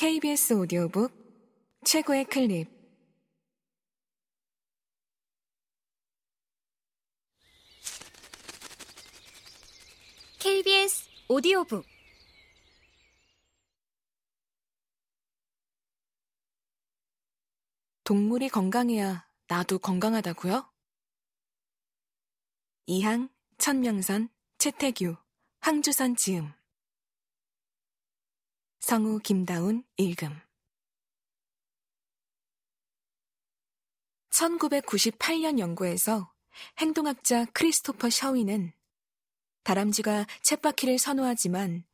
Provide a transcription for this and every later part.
KBS 오디오북 최고의 클립. KBS 오디오북. 동물이 건강해야 나도 건강하다고요? 이항, 천명선, 최태규, 황주선 지음 성우 김다운 읽음 1998년 연구에서 행동학자 크리스토퍼 샤위는 다람쥐가 쳇바퀴를 선호하지만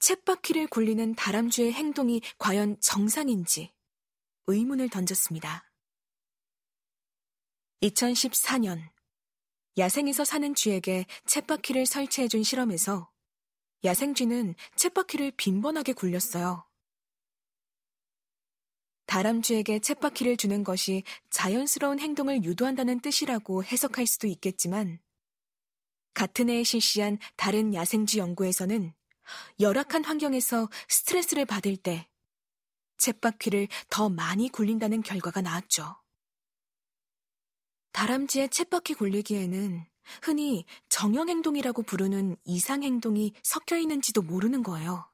쳇바퀴를 굴리는 다람쥐의 행동이 과연 정상인지 의문을 던졌습니다. 2014년 야생에서 사는 쥐에게 쳇바퀴를 설치해준 실험에서 야생쥐는 쳇바퀴를 빈번하게 굴렸어요. 다람쥐에게 쳇바퀴를 주는 것이 자연스러운 행동을 유도한다는 뜻이라고 해석할 수도 있겠지만, 같은 해에 실시한 다른 야생쥐 연구에서는 열악한 환경에서 스트레스를 받을 때 쳇바퀴를 더 많이 굴린다는 결과가 나왔죠. 다람쥐의 쳇바퀴 굴리기에는 흔히 정형행동이라고 부르는 이상행동이 섞여 있는지도 모르는 거예요.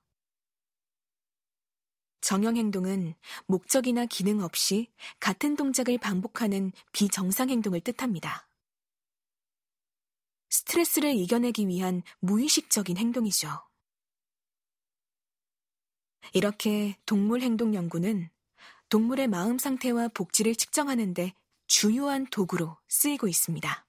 정형행동은 목적이나 기능 없이 같은 동작을 반복하는 비정상행동을 뜻합니다. 스트레스를 이겨내기 위한 무의식적인 행동이죠. 이렇게 동물 행동 연구는 동물의 마음 상태와 복지를 측정하는데 주요한 도구로 쓰이고 있습니다.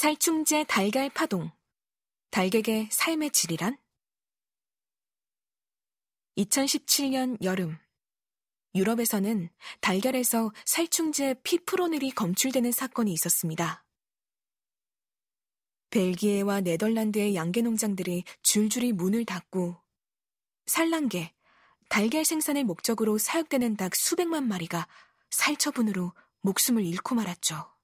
살충제 달걀 파동. 달걀의 삶의 질이란? 2017년 여름. 유럽에서는 달걀에서 살충제 피프로닐이 검출되는 사건이 있었습니다. 벨기에와 네덜란드의 양계 농장들이 줄줄이 문을 닫고 산란계, 달걀 생산의 목적으로 사육되는 닭 수백만 마리가 살처분으로 목숨을 잃고 말았죠.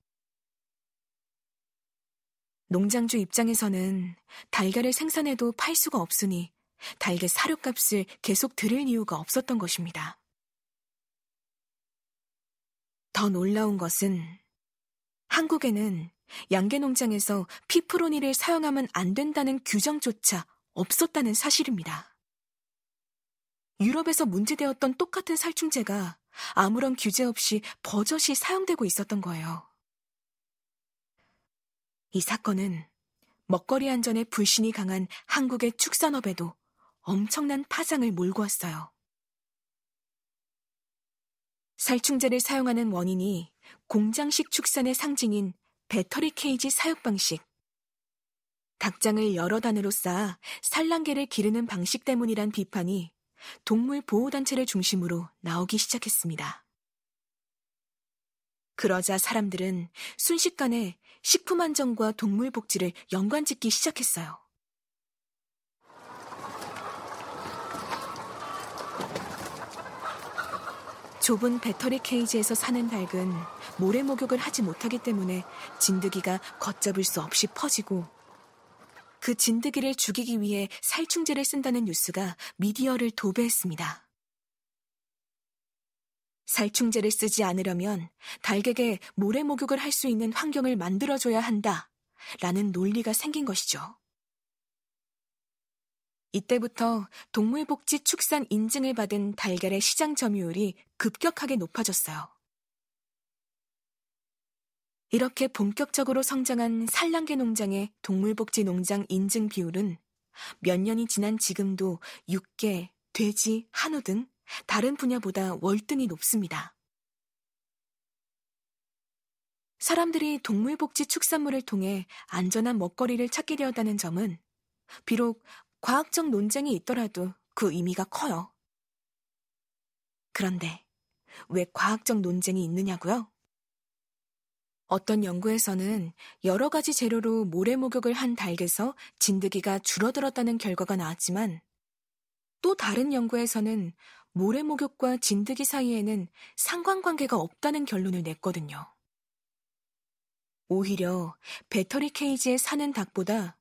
농장주 입장에서는 달걀을 생산해도 팔 수가 없으니 달걀 사료값을 계속 들일 이유가 없었던 것입니다. 더 놀라운 것은 한국에는 양계 농장에서 피프로니를 사용하면 안 된다는 규정조차 없었다는 사실입니다. 유럽에서 문제되었던 똑같은 살충제가 아무런 규제 없이 버젓이 사용되고 있었던 거예요. 이 사건은 먹거리 안전에 불신이 강한 한국의 축산업에도 엄청난 파장을 몰고 왔어요. 살충제를 사용하는 원인이 공장식 축산의 상징인 배터리 케이지 사육 방식, 닭장을 여러 단으로 쌓아 산란계를 기르는 방식 때문이란 비판이 동물 보호단체를 중심으로 나오기 시작했습니다. 그러자 사람들은 순식간에 식품 안전과 동물 복지를 연관 짓기 시작했어요. 좁은 배터리 케이지에서 사는 닭은 모래 목욕을 하지 못하기 때문에 진드기가 걷잡을 수 없이 퍼지고 그 진드기를 죽이기 위해 살충제를 쓴다는 뉴스가 미디어를 도배했습니다. 살충제를 쓰지 않으려면 닭에게 모래 목욕을 할 수 있는 환경을 만들어줘야 한다. 라는 논리가 생긴 것이죠. 이때부터 동물복지 축산 인증을 받은 달걀의 시장 점유율이 급격하게 높아졌어요. 이렇게 본격적으로 성장한 산란계 농장의 동물복지 농장 인증 비율은 몇 년이 지난 지금도 육개, 돼지, 한우 등 다른 분야보다 월등히 높습니다. 사람들이 동물복지 축산물을 통해 안전한 먹거리를 찾게 되었다는 점은 비록 과학적 논쟁이 있더라도 그 의미가 커요. 그런데 왜 과학적 논쟁이 있느냐고요? 어떤 연구에서는 여러 가지 재료로 모래 목욕을 한 닭에서 진드기가 줄어들었다는 결과가 나왔지만 또 다른 연구에서는 모래 목욕과 진드기 사이에는 상관관계가 없다는 결론을 냈거든요. 오히려 배터리 케이지에 사는 닭보다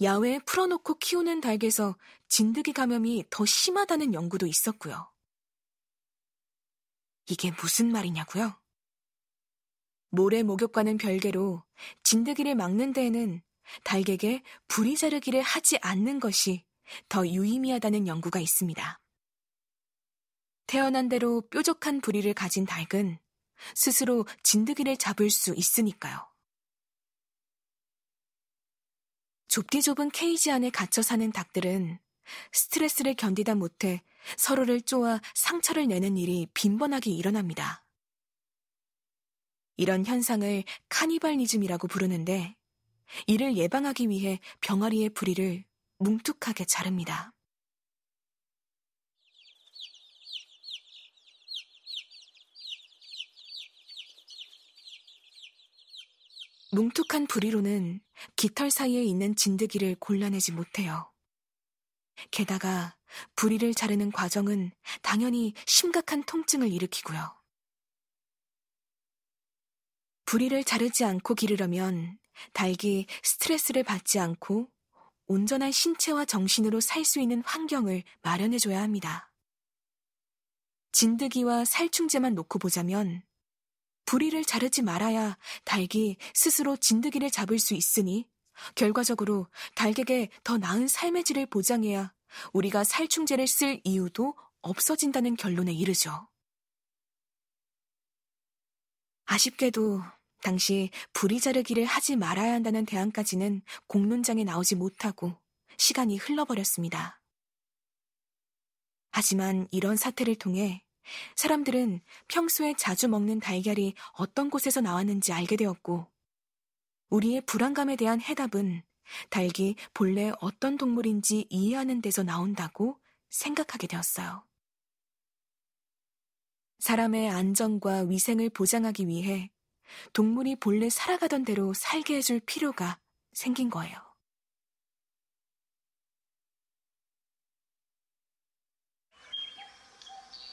야외에 풀어놓고 키우는 닭에서 진드기 감염이 더 심하다는 연구도 있었고요. 이게 무슨 말이냐고요? 모래 목욕과는 별개로 진드기를 막는 데에는 닭에게 부리 자르기를 하지 않는 것이 더 유의미하다는 연구가 있습니다. 태어난 대로 뾰족한 부리를 가진 닭은 스스로 진드기를 잡을 수 있으니까요. 좁디 좁은 케이지 안에 갇혀 사는 닭들은 스트레스를 견디다 못해 서로를 쪼아 상처를 내는 일이 빈번하게 일어납니다. 이런 현상을 카니발리즘이라고 부르는데 이를 예방하기 위해 병아리의 부리를 뭉툭하게 자릅니다. 뭉툭한 부리로는 깃털 사이에 있는 진드기를 골라내지 못해요. 게다가 부리를 자르는 과정은 당연히 심각한 통증을 일으키고요. 부리를 자르지 않고 기르려면 닭이 스트레스를 받지 않고 온전한 신체와 정신으로 살 수 있는 환경을 마련해줘야 합니다. 진드기와 살충제만 놓고 보자면 부리를 자르지 말아야 닭이 스스로 진드기를 잡을 수 있으니 결과적으로 닭에게 더 나은 삶의 질을 보장해야 우리가 살충제를 쓸 이유도 없어진다는 결론에 이르죠. 아쉽게도 당시 부리 자르기를 하지 말아야 한다는 대안까지는 공론장에 나오지 못하고 시간이 흘러버렸습니다. 하지만 이런 사태를 통해 사람들은 평소에 자주 먹는 달걀이 어떤 곳에서 나왔는지 알게 되었고, 우리의 불안감에 대한 해답은 닭이 본래 어떤 동물인지 이해하는 데서 나온다고 생각하게 되었어요. 사람의 안전과 위생을 보장하기 위해 동물이 본래 살아가던 대로 살게 해줄 필요가 생긴 거예요.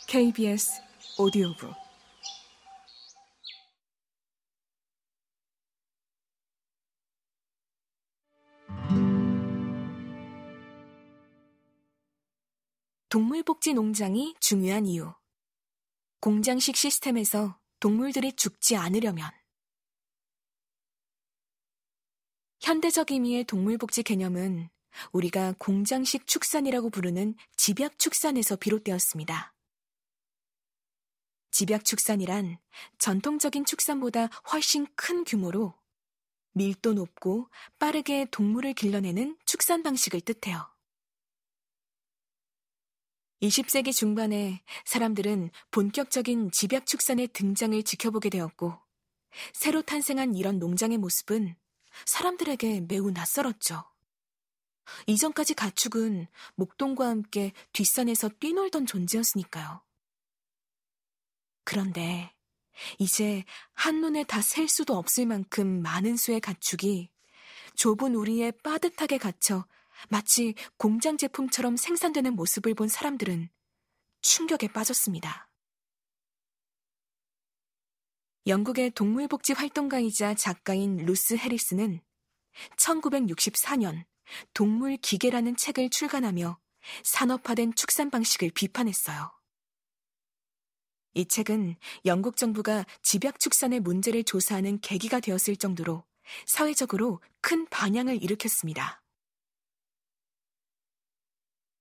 KBS 오디오북 동물복지 농장이 중요한 이유. 공장식 시스템에서 동물들이 죽지 않으려면 현대적 의미의 동물복지 개념은 우리가 공장식 축산이라고 부르는 집약 축산에서 비롯되었습니다. 집약 축산이란 전통적인 축산보다 훨씬 큰 규모로 밀도 높고 빠르게 동물을 길러내는 축산 방식을 뜻해요. 20세기 중반에 사람들은 본격적인 집약 축산의 등장을 지켜보게 되었고, 새로 탄생한 이런 농장의 모습은 사람들에게 매우 낯설었죠. 이전까지 가축은 목동과 함께 뒷산에서 뛰놀던 존재였으니까요. 그런데 이제 한눈에 다 셀 수도 없을 만큼 많은 수의 가축이 좁은 우리에 빠듯하게 갇혀 마치 공장 제품처럼 생산되는 모습을 본 사람들은 충격에 빠졌습니다. 영국의 동물복지 활동가이자 작가인 루스 해리스는 1964년 동물 기계라는 책을 출간하며 산업화된 축산 방식을 비판했어요. 이 책은 영국 정부가 집약 축산의 문제를 조사하는 계기가 되었을 정도로 사회적으로 큰 반향을 일으켰습니다.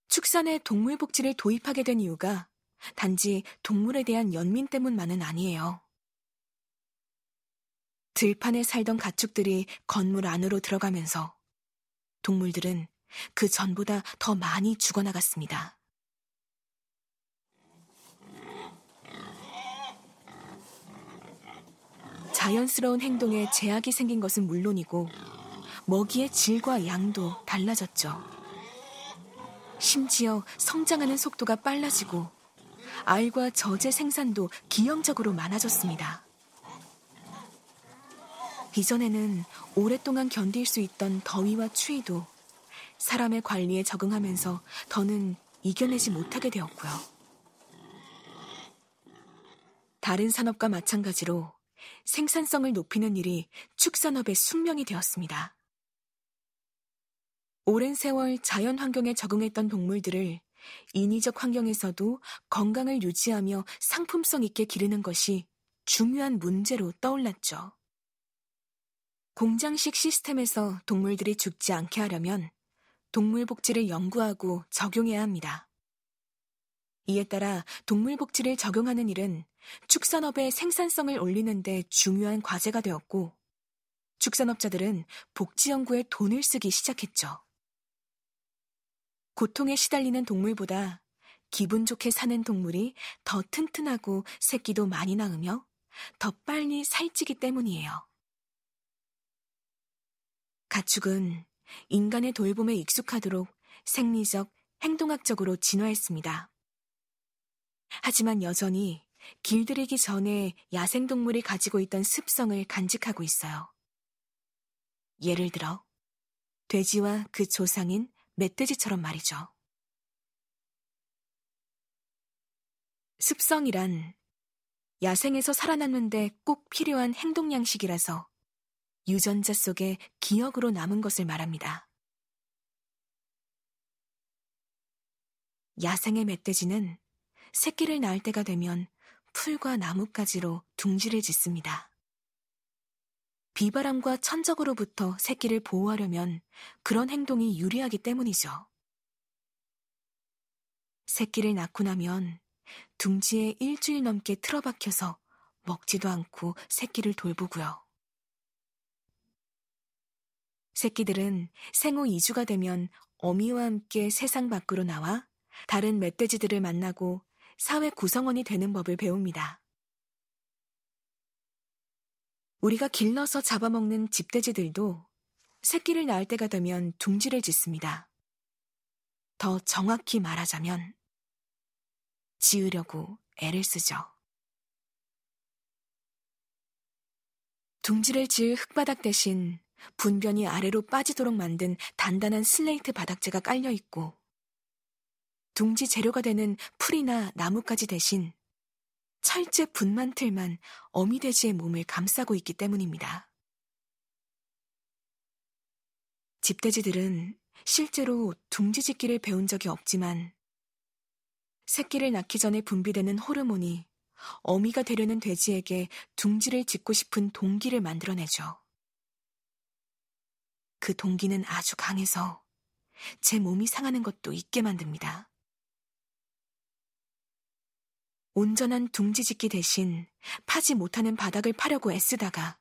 축산에 동물 복지를 도입하게 된 이유가 단지 동물에 대한 연민 때문만은 아니에요. 들판에 살던 가축들이 건물 안으로 들어가면서 동물들은 그 전보다 더 많이 죽어나갔습니다. 자연스러운 행동에 제약이 생긴 것은 물론이고 먹이의 질과 양도 달라졌죠. 심지어 성장하는 속도가 빨라지고 알과 젖의 생산도 기형적으로 많아졌습니다. 이전에는 오랫동안 견딜 수 있던 더위와 추위도 사람의 관리에 적응하면서 더는 이겨내지 못하게 되었고요. 다른 산업과 마찬가지로 생산성을 높이는 일이 축산업의 숙명이 되었습니다. 오랜 세월 자연 환경에 적응했던 동물들을 인위적 환경에서도 건강을 유지하며 상품성 있게 기르는 것이 중요한 문제로 떠올랐죠. 공장식 시스템에서 동물들이 죽지 않게 하려면 동물 복지를 연구하고 적용해야 합니다. 이에 따라 동물 복지를 적용하는 일은 축산업의 생산성을 올리는 데 중요한 과제가 되었고, 축산업자들은 복지 연구에 돈을 쓰기 시작했죠. 고통에 시달리는 동물보다 기분 좋게 사는 동물이 더 튼튼하고 새끼도 많이 낳으며 더 빨리 살찌기 때문이에요. 가축은 인간의 돌봄에 익숙하도록 생리적, 행동학적으로 진화했습니다. 하지만 여전히 길들이기 전에 야생동물이 가지고 있던 습성을 간직하고 있어요. 예를 들어, 돼지와 그 조상인 멧돼지처럼 말이죠. 습성이란 야생에서 살아남는데 꼭 필요한 행동 양식이라서 유전자 속에 기억으로 남은 것을 말합니다. 야생의 멧돼지는 새끼를 낳을 때가 되면 풀과 나뭇가지로 둥지를 짓습니다. 비바람과 천적으로부터 새끼를 보호하려면 그런 행동이 유리하기 때문이죠. 새끼를 낳고 나면 둥지에 일주일 넘게 틀어박혀서 먹지도 않고 새끼를 돌보고요. 새끼들은 생후 2주가 되면 어미와 함께 세상 밖으로 나와 다른 멧돼지들을 만나고 사회 구성원이 되는 법을 배웁니다. 우리가 길러서 잡아먹는 집돼지들도 새끼를 낳을 때가 되면 둥지를 짓습니다. 더 정확히 말하자면 지으려고 애를 쓰죠. 둥지를 지을 흙바닥 대신 분변이 아래로 빠지도록 만든 단단한 슬레이트 바닥재가 깔려 있고 둥지 재료가 되는 풀이나 나뭇가지 대신 철제 분만틀만 어미돼지의 몸을 감싸고 있기 때문입니다. 집돼지들은 실제로 둥지 짓기를 배운 적이 없지만 새끼를 낳기 전에 분비되는 호르몬이 어미가 되려는 돼지에게 둥지를 짓고 싶은 동기를 만들어내죠. 그 동기는 아주 강해서 제 몸이 상하는 것도 있게 만듭니다. 온전한 둥지짓기 대신 파지 못하는 바닥을 파려고 애쓰다가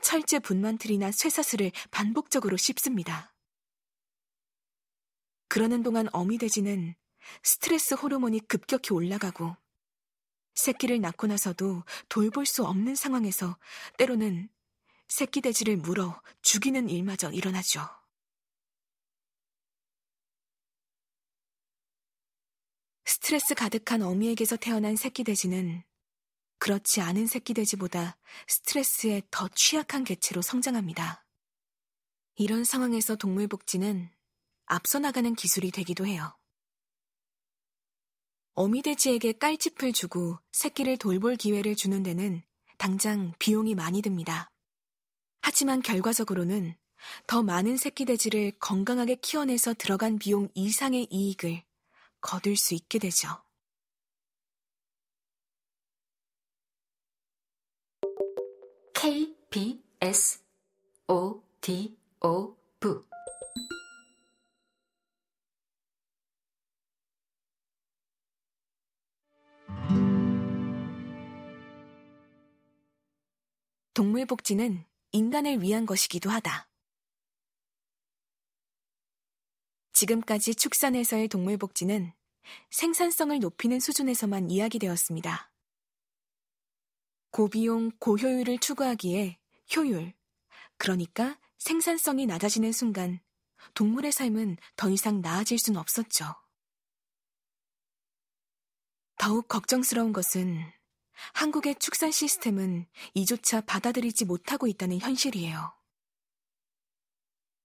철제 분만틀이나 쇠사슬을 반복적으로 씹습니다. 그러는 동안 어미돼지는 스트레스 호르몬이 급격히 올라가고 새끼를 낳고 나서도 돌볼 수 없는 상황에서 때로는 새끼 돼지를 물어 죽이는 일마저 일어나죠. 스트레스 가득한 어미에게서 태어난 새끼 돼지는 그렇지 않은 새끼 돼지보다 스트레스에 더 취약한 개체로 성장합니다. 이런 상황에서 동물복지는 앞서 나가는 기술이 되기도 해요. 어미 돼지에게 깔집을 주고 새끼를 돌볼 기회를 주는 데는 당장 비용이 많이 듭니다. 하지만 결과적으로는 더 많은 새끼 돼지를 건강하게 키워내서 들어간 비용 이상의 이익을 거둘 수 있게 되죠. KBS O D O V 동물복지는 인간을 위한 것이기도 하다. 지금까지 축산에서의 동물복지는 생산성을 높이는 수준에서만 이야기되었습니다. 고비용, 고효율을 추구하기에 효율, 그러니까 생산성이 낮아지는 순간 동물의 삶은 더 이상 나아질 순 없었죠. 더욱 걱정스러운 것은 한국의 축산 시스템은 이조차 받아들이지 못하고 있다는 현실이에요.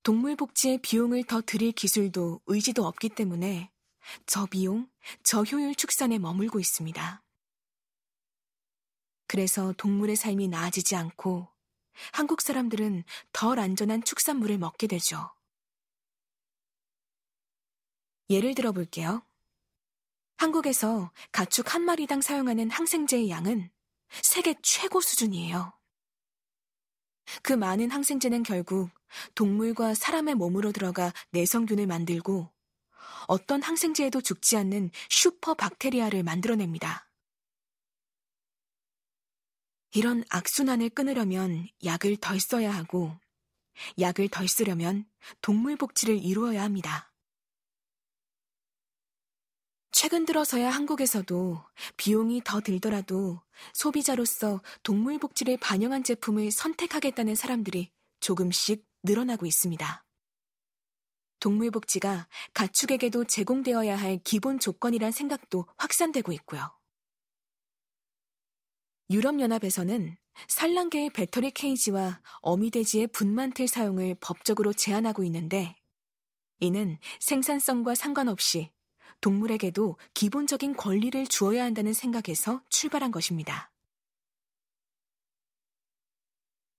동물 복지에 비용을 더 들일 기술도 의지도 없기 때문에 저비용, 저효율 축산에 머물고 있습니다. 그래서 동물의 삶이 나아지지 않고 한국 사람들은 덜 안전한 축산물을 먹게 되죠. 예를 들어 볼게요. 한국에서 가축 한 마리당 사용하는 항생제의 양은 세계 최고 수준이에요. 그 많은 항생제는 결국 동물과 사람의 몸으로 들어가 내성균을 만들고 어떤 항생제에도 죽지 않는 슈퍼 박테리아를 만들어냅니다. 이런 악순환을 끊으려면 약을 덜 써야 하고 약을 덜 쓰려면 동물 복지를 이루어야 합니다. 최근 들어서야 한국에서도 비용이 더 들더라도 소비자로서 동물 복지를 반영한 제품을 선택하겠다는 사람들이 조금씩 늘어나고 있습니다. 동물 복지가 가축에게도 제공되어야 할 기본 조건이란 생각도 확산되고 있고요. 유럽연합에서는 산란계의 배터리 케이지와 어미돼지의 분만틀 사용을 법적으로 제한하고 있는데 이는 생산성과 상관없이 동물에게도 기본적인 권리를 주어야 한다는 생각에서 출발한 것입니다.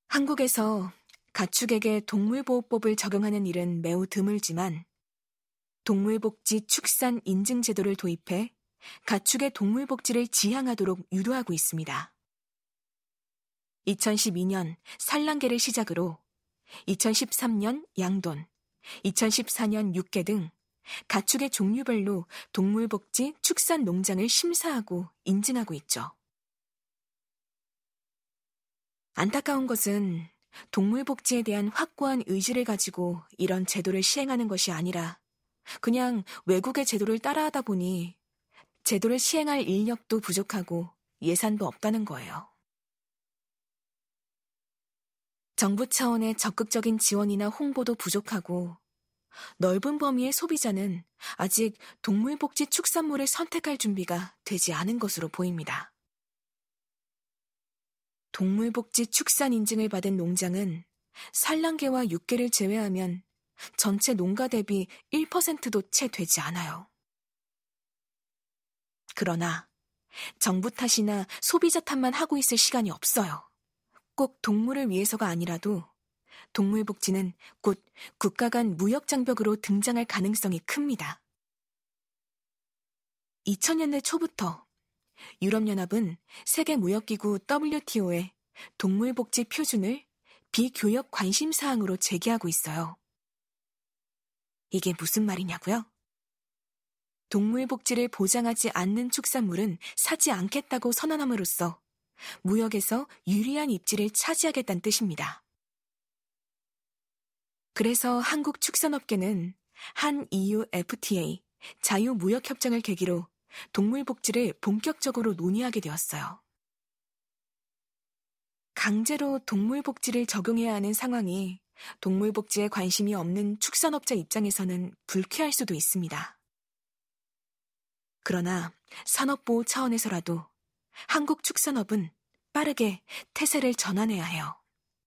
한국에서 가축에게 동물보호법을 적용하는 일은 매우 드물지만 동물복지 축산 인증제도를 도입해 가축의 동물복지를 지향하도록 유도하고 있습니다. 2012년 산란계를 시작으로 2013년 양돈, 2014년 육계 등 가축의 종류별로 동물복지 축산 농장을 심사하고 인증하고 있죠. 안타까운 것은 동물복지에 대한 확고한 의지를 가지고 이런 제도를 시행하는 것이 아니라 그냥 외국의 제도를 따라하다 보니 제도를 시행할 인력도 부족하고 예산도 없다는 거예요. 정부 차원의 적극적인 지원이나 홍보도 부족하고 넓은 범위의 소비자는 아직 동물복지 축산물을 선택할 준비가 되지 않은 것으로 보입니다. 동물복지 축산 인증을 받은 농장은 산란계와 육계를 제외하면 전체 농가 대비 1%도 채 되지 않아요. 그러나 정부 탓이나 소비자 탓만 하고 있을 시간이 없어요. 꼭 동물을 위해서가 아니라도 동물 복지는 곧 국가 간 무역 장벽으로 등장할 가능성이 큽니다. 2000년대 초부터 유럽연합은 세계무역기구 WTO에 동물복지 표준을 비교역 관심사항으로 제기하고 있어요. 이게 무슨 말이냐고요? 동물복지를 보장하지 않는 축산물은 사지 않겠다고 선언함으로써 무역에서 유리한 입지를 차지하겠다는 뜻입니다. 그래서 한국 축산업계는 한 EU FTA 자유무역협정을 계기로 동물복지를 본격적으로 논의하게 되었어요. 강제로 동물복지를 적용해야 하는 상황이 동물복지에 관심이 없는 축산업자 입장에서는 불쾌할 수도 있습니다. 그러나 산업보호 차원에서라도 한국 축산업은 빠르게 태세를 전환해야 해요.